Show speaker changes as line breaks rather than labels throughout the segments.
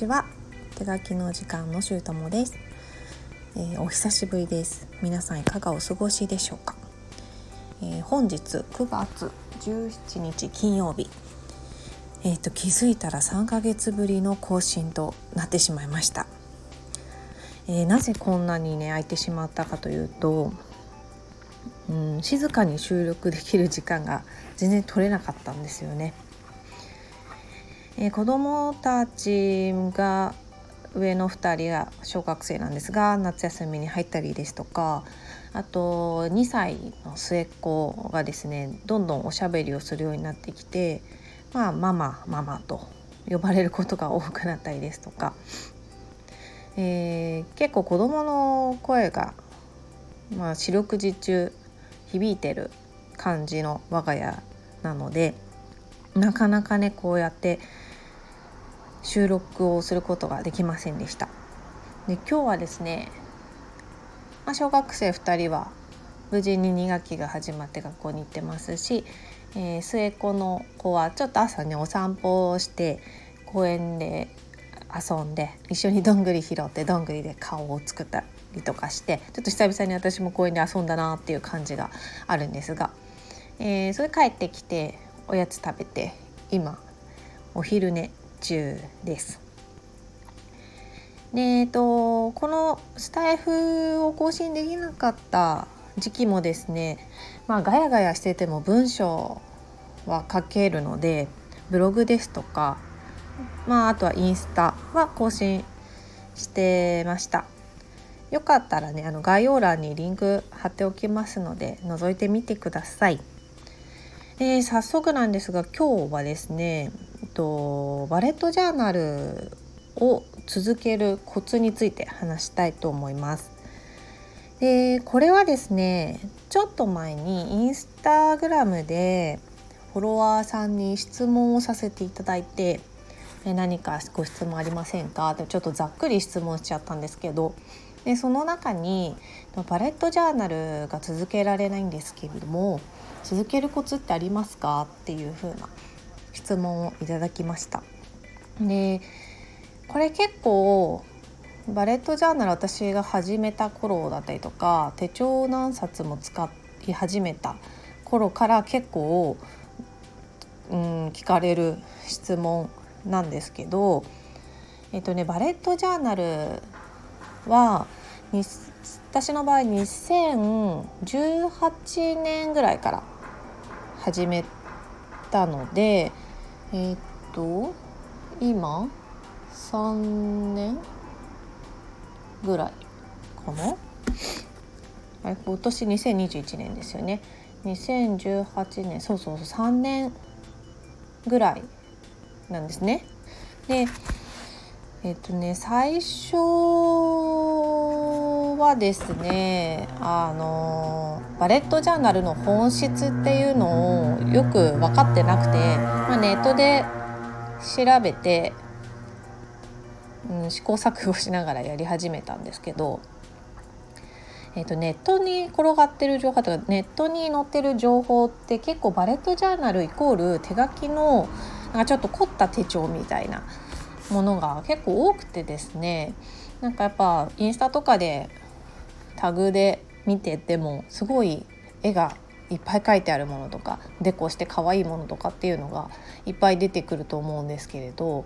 ちは手書きの時間のしゅうともです、えー、お久しぶりです。皆さんいかがお過ごしでしょうか、えー、本日9月17日金曜日。えーと、気づいたら3ヶ月ぶりの更新となってしまいました、えー、なぜこんなにね空いてしまったかというとうん、静かに収録できる時間が全然取れなかったんですよね。えー、子供たちが上の2人が小学生なんですが夏休みに入ったりですとかあと2歳の末っ子がですねどんどんおしゃべりをするようになってきてまあママママと呼ばれることが多くなったりですとか、えー、結構子どもの声が、まあ、四六時中響いてる感じの我が家なのでなかなかねこうやって収録をすることができませんでした。で今日はですね、まあ、小学生2人は無事に2学期が始まって学校に行ってますし、えー、末っ子の子はちょっと朝ねお散歩をして公園で遊んで一緒にどんぐり拾ってどんぐりで顔を作ったりとかしてちょっと久々に私も公園で遊んだなっていう感じがあるんですが、えー、それ帰ってきておやつ食べて今お昼寝中です。でえっとこのスタイフを更新できなかった時期もですねまあガヤガヤしてても文章は書けるのでブログですとかまああとはインスタは更新してましたよかったらねあの概要欄にリンク貼っておきますので覗いてみてください。で早速なんですが今日はですね、えっと、バレットジャーナルを続けるコツについて話したいと思います。でこれはですねちょっと前にインスタグラムでフォロワーさんに質問をさせていただいて何かご質問ありませんかってちょっとざっくり質問しちゃったんですけどでその中にパレットジャーナルが続けられないんですけれども続けるコツってありますかっていう風な質問をいただきました。でこれ結構バレットジャーナル私が始めた頃だったりとか手帳何冊も使い始めた頃から結構、うん、聞かれる質問なんですけど、えっとね、バレットジャーナルは私の場合2018年ぐらいから始めたのでえー、っと今3年ぐらいかな？今年2021年ですよね2018年そうそうそう3年ぐらいなんですね。でえっとね最初はですねあのバレットジャーナルの本質っていうのをよく分かってなくて、まあ、ネットで調べて、うん、試行錯誤しながらやり始めたんですけど、えー、とネットに転がってる情報とかネットに載ってる情報って結構バレットジャーナルイコール手書きのなんかちょっと凝った手帳みたいなものが結構多くてですねなんかやっぱインスタとかでタグで見ててもすごい絵がいっぱい描いてあるものとかデコして可愛いものとかっていうのがいっぱい出てくると思うんですけれど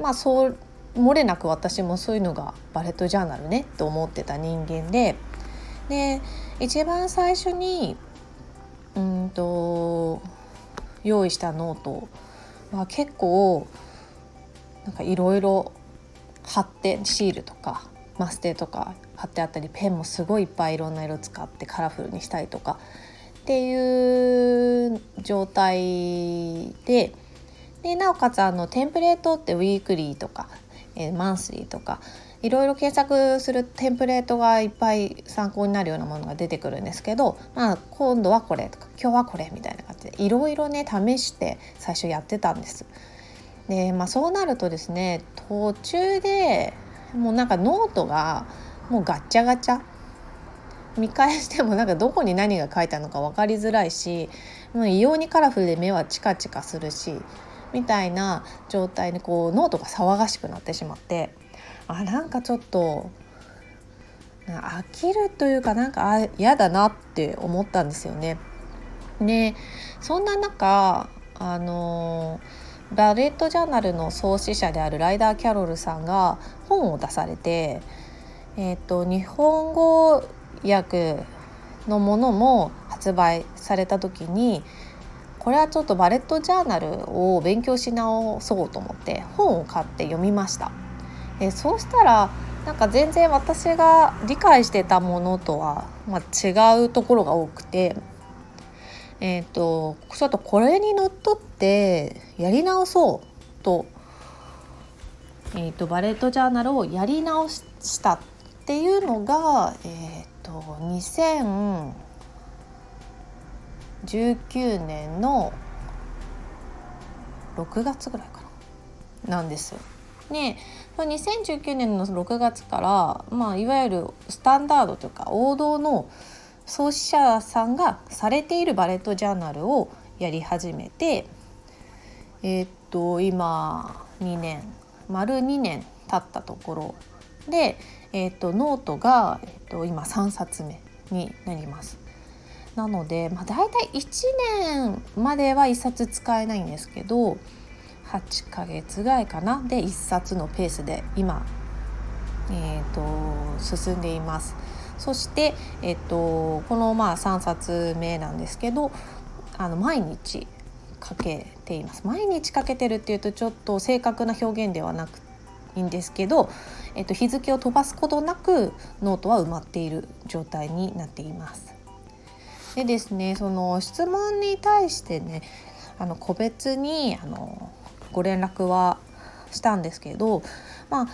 まあそう漏れなく私もそういうのがバレットジャーナルねと思ってた人間でで一番最初にうんと用意したノートは結構なんかいろいろ貼ってシールとかマステとか貼ってあったりペンもすごいいっぱいいろんな色使ってカラフルにしたりとかっていう状態ででなおかつあのテンプレートってウィークリーとか、えー、マンスリーとかいろいろ検索するテンプレートがいっぱい参考になるようなものが出てくるんですけど、まあ、今度はこれとか今日はこれみたいな感じでいろいろね試して最初やってたんです。でまあ、そうなるとですね途中でもうなんかノートがもうガッチャガチャ見返してもなんかどこに何が書いてあるのか分かりづらいしもう異様にカラフルで目はチカチカするしみたいな状態でこうノートが騒がしくなってしまってあなんかちょっと飽きるというかなんか嫌だなって思ったんですよね。でそんな中あのバレットジャーナルの創始者であるライダー・キャロルさんが本を出されて、えーと、日本語訳のものも発売された時にこれはちょっとバレットジャーナルを勉強し直そうと思って本を買って読みました。えそうしたらなんか全然私が理解してたものとは、まあ、違うところが多くてえーと、ちょっとこれにのっとってやり直そうと,、えーと、バレットジャーナルをやり直したっていうのが、えーと、2019年の6月ぐらいかななんですよ。ね、2019年の6月から、まあ、いわゆるスタンダードというか王道の創始者さんがされているバレットジャーナルをやり始めてえー、っと今2年丸2年経ったところで、えー、っとノートが、えー、っと今3冊目になります。なので、まあ、大体1年までは1冊使えないんですけど8ヶ月ぐらいかなで1冊のペースで今、えーと進んでいます。そして、えっと、このまあ3冊目なんですけどあの毎日かけています毎日かけてるっていうとちょっと正確な表現ではなくいいんですけど、えっと、日付を飛ばすことなくノートは埋まっている状態になっています。でですねその質問に対してねあの個別にあのご連絡はしたんですけどまあ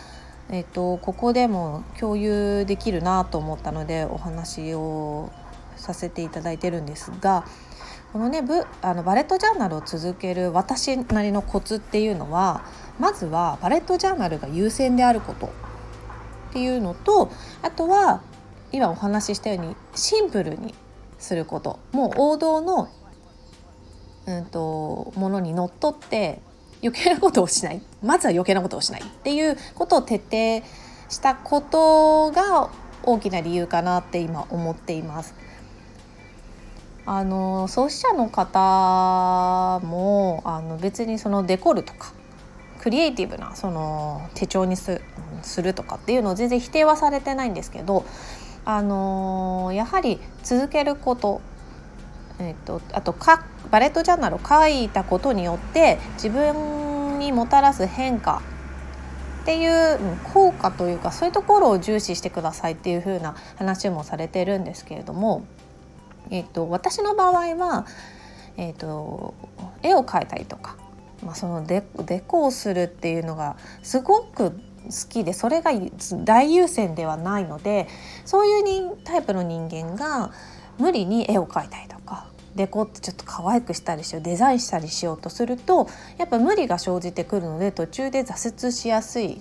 えーと、ここでも共有できるなと思ったのでお話をさせていただいてるんですがこのねブあのバレットジャーナルを続ける私なりのコツっていうのはまずはバレットジャーナルが優先であることっていうのとあとは今お話ししたようにシンプルにすることもう王道の、うんとものにのっとって余計なことをしないまずは余計なことをしないっていうことを徹底したことが大きな理由かなって今思っています。あの創始者の方もあの別にそのデコルとかクリエイティブなその手帳にするとかっていうのを全然否定はされてないんですけどあのやはり続けることえーと、あとかバレットジャーナルを書いたことによって自分にもたらす変化っていう効果というかそういうところを重視してくださいっていう風な話もされてるんですけれども、えーと、私の場合は、えーと、絵を描いたりとか、まあ、そのデデコをするっていうのがすごく好きでそれが大優先ではないのでそういうタイプの人間が無理に絵を描いたりとかデコってちょっと可愛くしたりしようデザインしたりしようとするとやっぱ無理が生じてくるので途中で挫折しやすい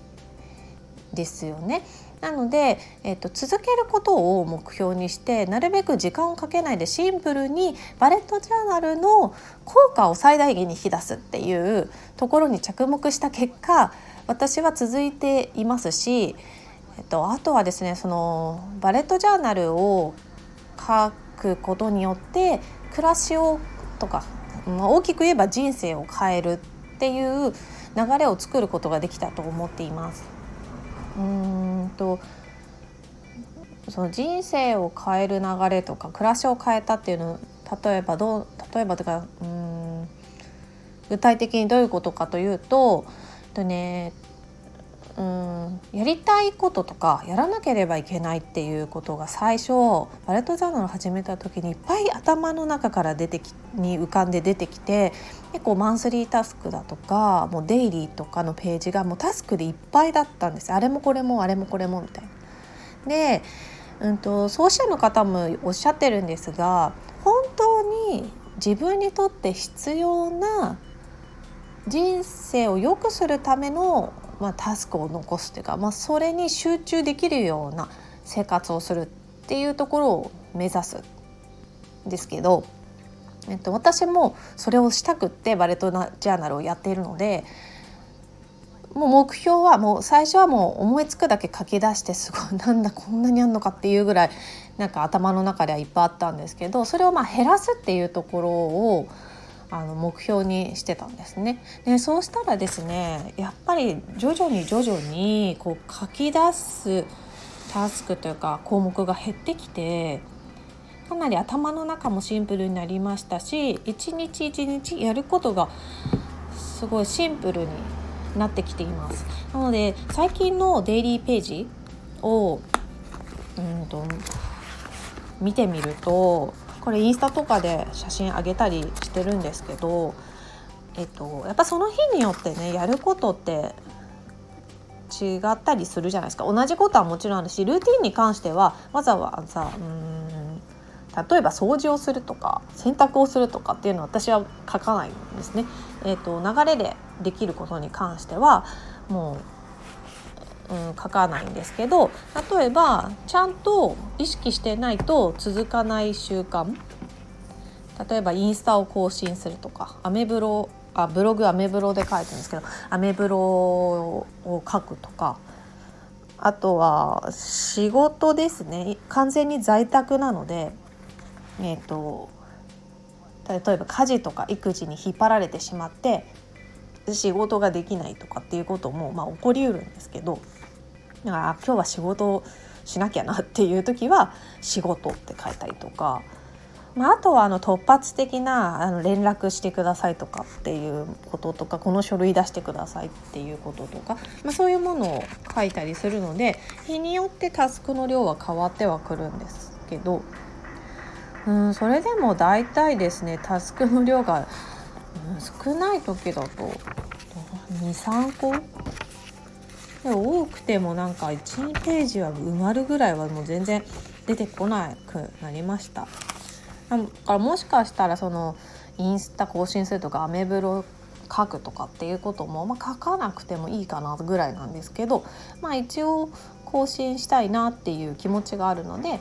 ですよね。なので、えっと、続けることを目標にしてなるべく時間をかけないでシンプルにバレットジャーナルの効果を最大限に引き出すっていうところに着目した結果私は続いていますし、えっと、あとはですねそのバレットジャーナルを書くことによって暮らしをとか、ま、大きく言えば人生を変えるっていう流れを作ることができたと思っています。うんとその人生を変える流れとか暮らしを変えたっていうの例えばどう例えばとかうん具体的にどういうことかというととねうんやりたいこととかやらなければいけないっていうことが最初バレットジャーナル始めた時にいっぱい頭の中から出てきに浮かんで出てきて結構マンスリータスクだとかもうデイリーとかのページがもうタスクでいっぱいだったんですあれもこれもあれもこれもみたいな。で、うんと、創始者の方もおっしゃってるんですが本当に自分にとって必要な人生を良くするためのまあ、タスクを残すというか、まあ、それに集中できるような生活をするっていうところを目指すんですけどえっと、私もそれをしたくってバレットジャーナルをやっているのでもう目標はもう最初はもう思いつくだけ書き出してすごいなんだこんなにあんのかっていうぐらいなんか頭の中ではいっぱいあったんですけどそれをまあ減らすっていうところをあの目標にしてたんですね。でそうしたらですねやっぱり徐々に徐々にこう書き出すタスクというか項目が減ってきてかなり頭の中もシンプルになりましたし一日一日やることがすごいシンプルになってきていますなので最近のデイリーページをうんと見てみるとこれインスタとかで写真あげたりしてるんですけど、えっと、やっぱその日によってねやることって違ったりするじゃないですか同じことはもちろんあるしルーティンに関してはわざわざうん例えば掃除をするとか洗濯をするとかっていうのは私は書かないんですね。えーと、流れでできることに関してはもう、ん、書かないんですけど例えばちゃんと意識してないと続かない習慣。例えばインスタを更新するとかアメブロあブログアメブロで書いてるんですけどアメブロを書くとか。あとは仕事ですね。完全に在宅なのでえっ、ー、と例えば家事とか育児に引っ張られてしまって仕事ができないとかっていうことも、まあ、起こりうるんですけどだから今日は仕事しなきゃなっていう時は「仕事」って書いたりとかまあ、あとはあの突発的なあの連絡してくださいとかっていうこととかこの書類出してくださいっていうこととか、まあ、そういうものを書いたりするので日によってタスクの量は変わってはくるんですけどうんそれでも大体ですねタスクの量が、うん、少ない時だと23個多くてもなんか12ページは埋まるぐらいはもう全然出てこなくなりました。だからもしかしたらそのインスタ更新するとかアメブロ書くとかっていうことも、まあ、書かなくてもいいかなぐらいなんですけど、まあ、一応更新したいなっていう気持ちがあるので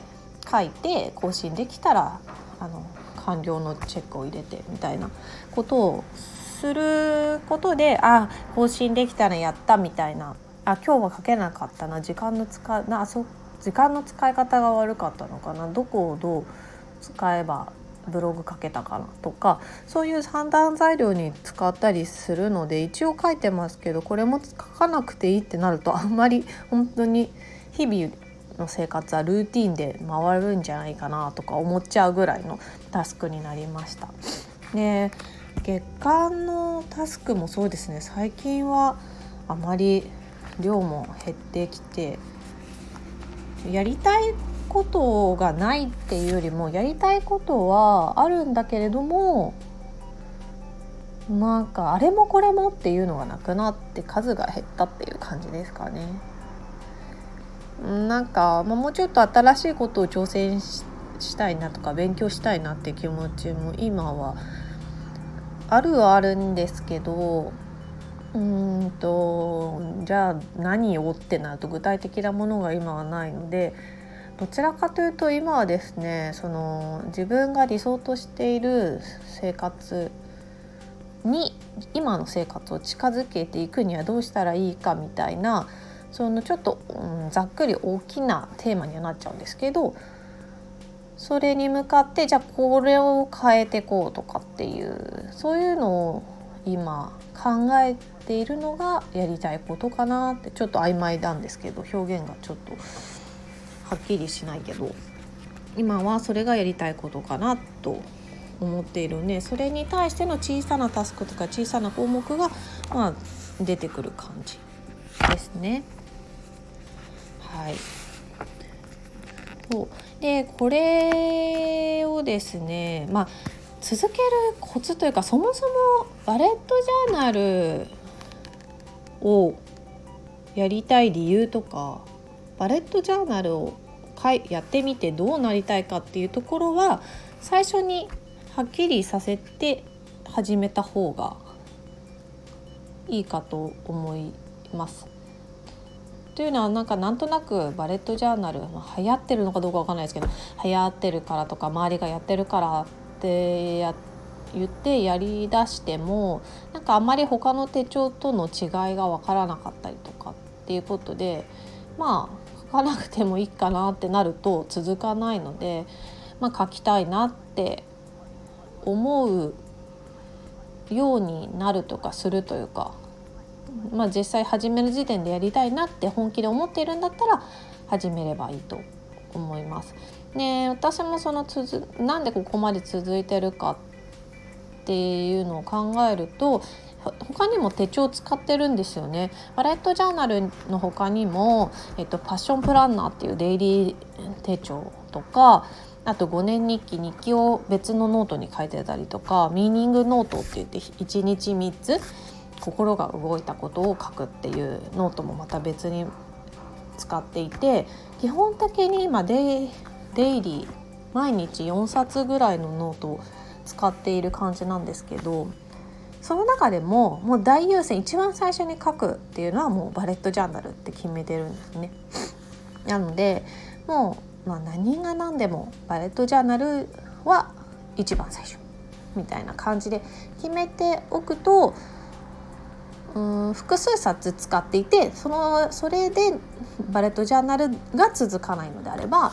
書いて更新できたらあの完了のチェックを入れてみたいなことをすることであ更新できたらやったみたいなあ今日は書けなかったな。時間の使なあそ時間の使い方が悪かったのかな。どこをどう使えばブログ書けたかなとかそういう判断材料に使ったりするので一応書いてますけどこれも書かなくていいってなるとあんまり本当に日々の生活はルーティンで回るんじゃないかなとか思っちゃうぐらいのタスクになりました。で月間のタスクもそうですね。最近はあまり量も減ってきてやりたいことがないっていうよりもやりたいことはあるんだけれどもなんかあれもこれもっていうのがなくなって数が減ったっていう感じですかね。なんか、まあ、もうちょっと新しいことを挑戦したいなとか勉強したいなって気持ちも今はあるはあるんですけどうんとじゃあ何をってなると具体的なものが今はないのでどちらかというと今はですねその自分が理想としている生活に今の生活を近づけていくにはどうしたらいいかみたいなそのちょっと、うん、ざっくり大きなテーマにはなっちゃうんですけどそれに向かってじゃあこれを変えていこうとかっていうそういうのを今考えているのがやりたいことかなってちょっと曖昧なんですけど表現がちょっとはっきりしないけど今はそれがやりたいことかなと思っているんでそれに対しての小さなタスクとか小さな項目が、まあ、出てくる感じですね。はい。そう。でこれをですねまあ続けるコツというかそもそもバレットジャーナルをやりたい理由とかバレットジャーナルをやってみてどうなりたいかっていうところは最初にはっきりさせて始めた方がいいかと思います。というのはなんかなんとなくバレットジャーナル、まあ、流行ってるのかどうかわかんないですけど流行ってるからとか周りがやってるからってや言ってやりだしてもなんかあんまり他の手帳との違いが分からなかったりとかっていうことでまあ書かなくてもいいかなってなると続かないので、まあ、書きたいなって思うようになるとかするというか、まあ、実際始める時点でやりたいなって本気で思っているんだったら始めればいいと思います。で私もそのつなんでここまで続いてるかっていうのを考えると他にも手帳使ってるんですよね。バレットジャーナルの他にも、えっと、パッションプランナーっていうデイリー手帳とかあと5年日記日記を別のノートに書いてたりとかミーニングノートって言って1日3つ心が動いたことを書くっていうノートもまた別に使っていて基本的に今デイデイリー毎日4冊ぐらいのノートを使っている感じなんですけどその中でももう大優先一番最初に書くっていうのはもうバレットジャーナルって決めてるんですね。なのでもう、まあ、何が何でもバレットジャーナルは一番最初みたいな感じで決めておくとうん複数冊使っていてそのそれでバレットジャーナルが続かないのであれば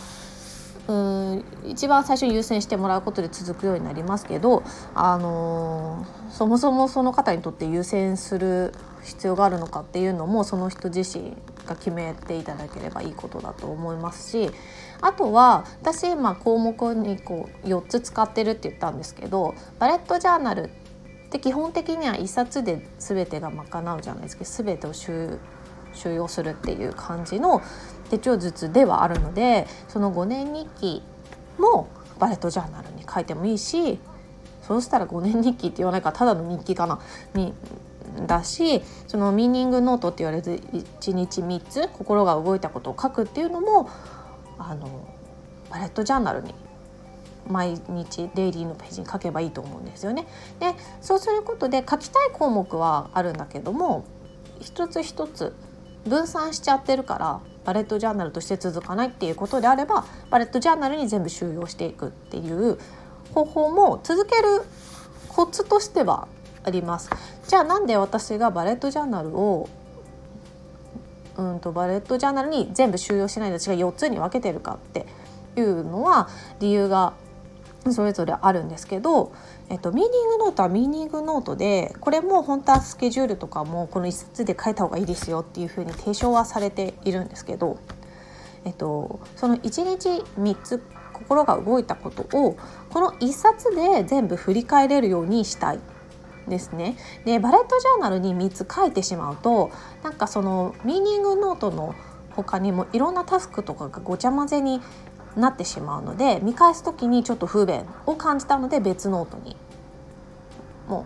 うん一番最初に優先してもらうことで続くようになりますけど、あのー、そもそもその方にとって優先する必要があるのかっていうのもその人自身が決めていただければいいことだと思いますしあとは私今項目にこう4つ使ってるって言ったんですけどバレットジャーナルって基本的には1冊で全てが賄うじゃないですけど全てを収収容するっていう感じの手帳術ではあるのでその5年日記もバレットジャーナルに書いてもいいしそうしたら5年日記って言わないからただの日記かなにだしそのミーニングノートって言われる1日3つ心が動いたことを書くっていうのもあのバレットジャーナルに毎日デイリーのページに書けばいいと思うんですよね。でそうすることで書きたい項目はあるんだけども一つ一つ分散しちゃってるからバレットジャーナルとして続かないっていうことであればバレットジャーナルに全部収容していくっていう方法も続けるコツとしてはあります。じゃあなんで私がバレットジャーナルをうんとバレットジャーナルに全部収容しない私が4つに分けてるかっていうのは理由がそれぞれあるんですけど、えっと、ミーニングノートはミーニングノートでこれも本当はスケジュールとかもこの1冊で書いた方がいいですよっていうふうに提唱はされているんですけど、えっと、その1日3つ心が動いたことをこの1冊で全部振り返れるようにしたいですね。でバレットジャーナルに3つ書いてしまうとなんかそのミーニングノートの他にもいろんなタスクとかがごちゃ混ぜになってしまうので見返す時にちょっと不便を感じたので別ノートに。もう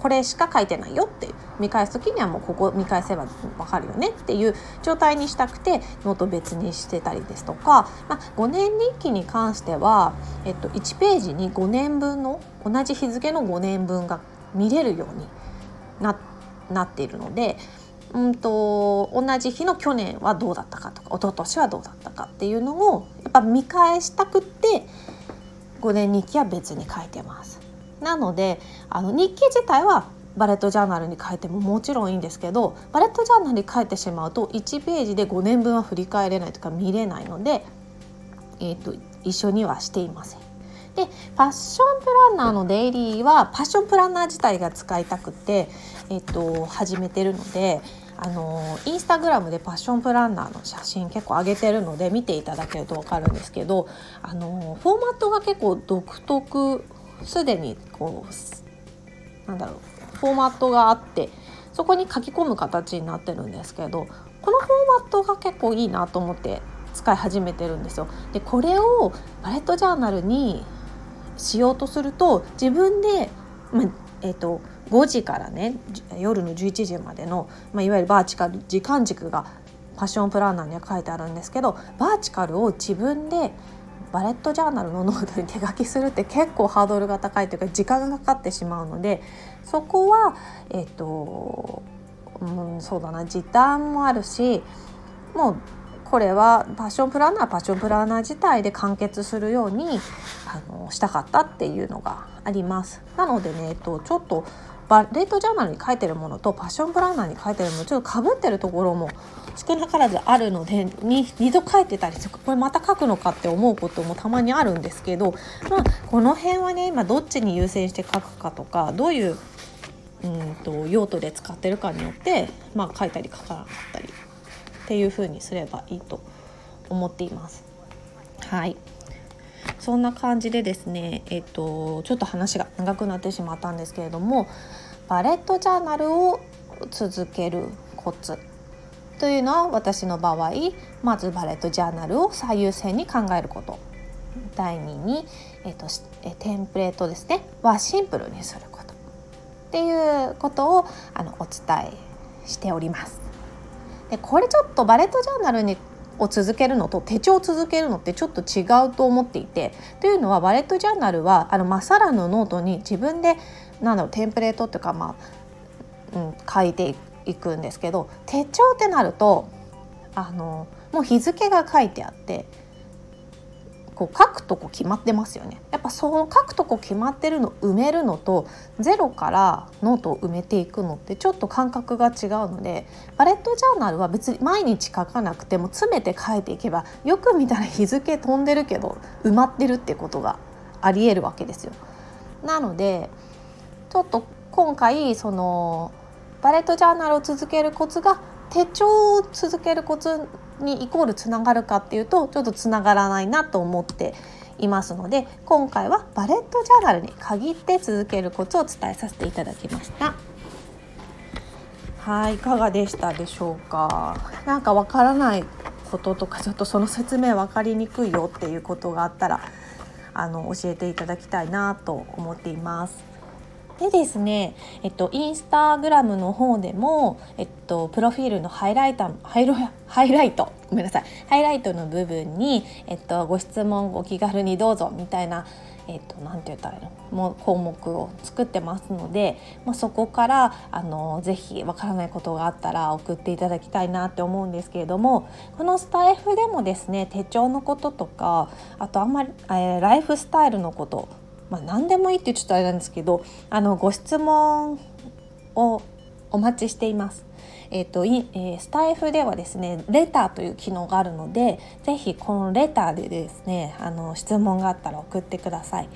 これしか書いてないよっていう。見返す時にはもうここ見返せば分かるよねっていう状態にしたくてノート別にしてたりですとか、まあ、5年日記に関しては、えっと、1ページに5年分の同じ日付の5年分が見れるようにななっているのでうんと同じ日の去年はどうだったかとか一昨年はどうだったかっていうのをやっぱ見返したくって5年日記は別に書いてます。なのであの日記自体はバレットジャーナルに書いてももちろんいいんですけどバレットジャーナルに書いてしまうと1ページで5年分は振り返れないとか見れないので、えーと、一緒にはしていません。でパッションプランナーのデイリーはパッションプランナー自体が使いたくて、えっと、始めてるのであのインスタグラムでパッションプランナーの写真結構上げてるので見ていただけると分かるんですけどあのフォーマットが結構独特すでにこうなんだろうフォーマットがあってそこに書き込む形になってるんですけどこのフォーマットが結構いいなと思って使い始めてるんですよ。でこれをバレットジャーナルにしようとすると自分で、まあえーと、5時からね夜の11時までの、まあ、いわゆるバーチカル時間軸がパッションプランナーには書いてあるんですけどバーチカルを自分でバレットジャーナルのノートに手書きするって結構ハードルが高いというか時間がかかってしまうのでそこはえっ、と、うん、そうだな時短もあるしもうこれはパッションプランナーパッションプランナー自体で完結するようにあのしたかったっていうのがあります。なのでね、えっと、ちょっとバレットジャーナルに書いてるものとパッションプランナーに書いてるものちょっとかぶってるところも少なからずあるので2度書いてたりするこれまた書くのかって思うこともたまにあるんですけど、まあ、この辺はね今どっちに優先して書くかとかどういううんと用途で使ってるかによって、まあ、書いたり書かなかったりっていう風にすればいいと思っています。はいそんな感じでですね、えっと、ちょっと話が長くなってしまったんですけれどもバレットジャーナルを続けるコツというのは私の場合まずバレットジャーナルを最優先に考えること。第2に、えっと、テンプレートですね。はシンプルにすること。っていうことをあのお伝えしております。でこれちょっとバレットジャーナルにを続けるのと手帳を続けるのってちょっと違うと思っていてというのはバレットジャーナルはあのまっさらのノートに自分でなんだろうテンプレートっていうかまあ、うん、書いていくんですけど手帳ってなるとあのもう日付が書いてあってこう書くとこ決まってますよねやっぱその書くとこ決まってるの埋めるのとゼロからノートを埋めていくのってちょっと感覚が違うのでバレットジャーナルは別に毎日書かなくても詰めて書いていけばよく見たら日付飛んでるけど埋まってるってことがありえるわけですよ。なのでちょっと今回そのバレットジャーナルを続けるコツが手帳を続けるコツにイコールつながるかっていうとちょっとつながらないなと思っていますので今回はバレットジャーナルに限って続けるコツを伝えさせていただきました。はいいかがでしたでしょうか何かわからないこととかちょっとその説明分かりにくいよっていうことがあったらあの教えていただきたいなと思っています。でですね、えっと、インスタグラムの方でも、えっと、プロフィールのハイライトハイロハイライトごめんなさいハイライトの部分に、えっと、ご質問お気軽にどうぞみたいなえっと、なんて言ったらいいの？も項目を作ってますので、まあ、そこからあのぜひわからないことがあったら送っていただきたいなって思うんですけれどもこのスタイフでもですね手帳のこととかあとあんまり、えー、ライフスタイルのことまあ、何でもいいってちょっとあれなんですけどあのご質問をお待ちしています。えーとえー、スタイフではですねレターという機能があるのでぜひこのレターでですねあの質問があったら送ってください。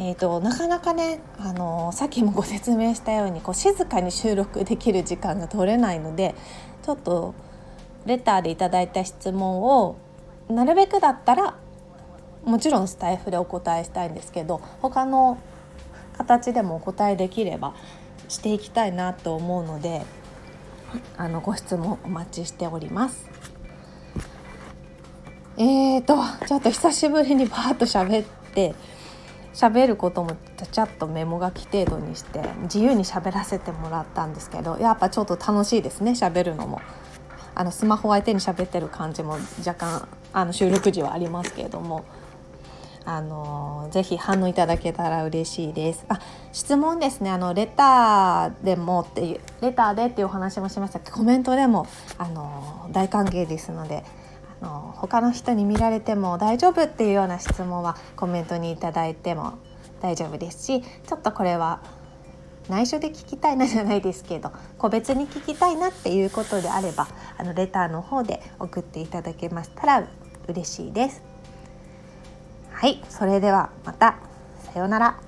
えーと、なかなかね、あのさっきもご説明したようにこう静かに収録できる時間が取れないのでちょっとレターでいただいた質問をなるべくだったらもちろんスタイフでお答えしたいんですけど他の形でもお答えできればしていきたいなと思うのであのご質問お待ちしております。えーとちょっと久しぶりにバーッと喋って喋ることもちゃちゃっとメモ書き程度にして自由に喋らせてもらったんですけどやっぱちょっと楽しいですね喋るのも。あのスマホ相手に喋ってる感じも若干あの収録時はありますけれどもあのぜひ反応いただけたら嬉しいです。あ質問ですねあのレターでもっていうレターでっていうお話もしましたけ？どコメントでもあの大歓迎ですのであの他の人に見られても大丈夫っていうような質問はコメントに頂いても大丈夫ですしちょっとこれは内緒で聞きたいなじゃないですけど個別に聞きたいなっていうことであればあのレターの方で送っていただけましたら嬉しいです。はいそれではまた。さようなら。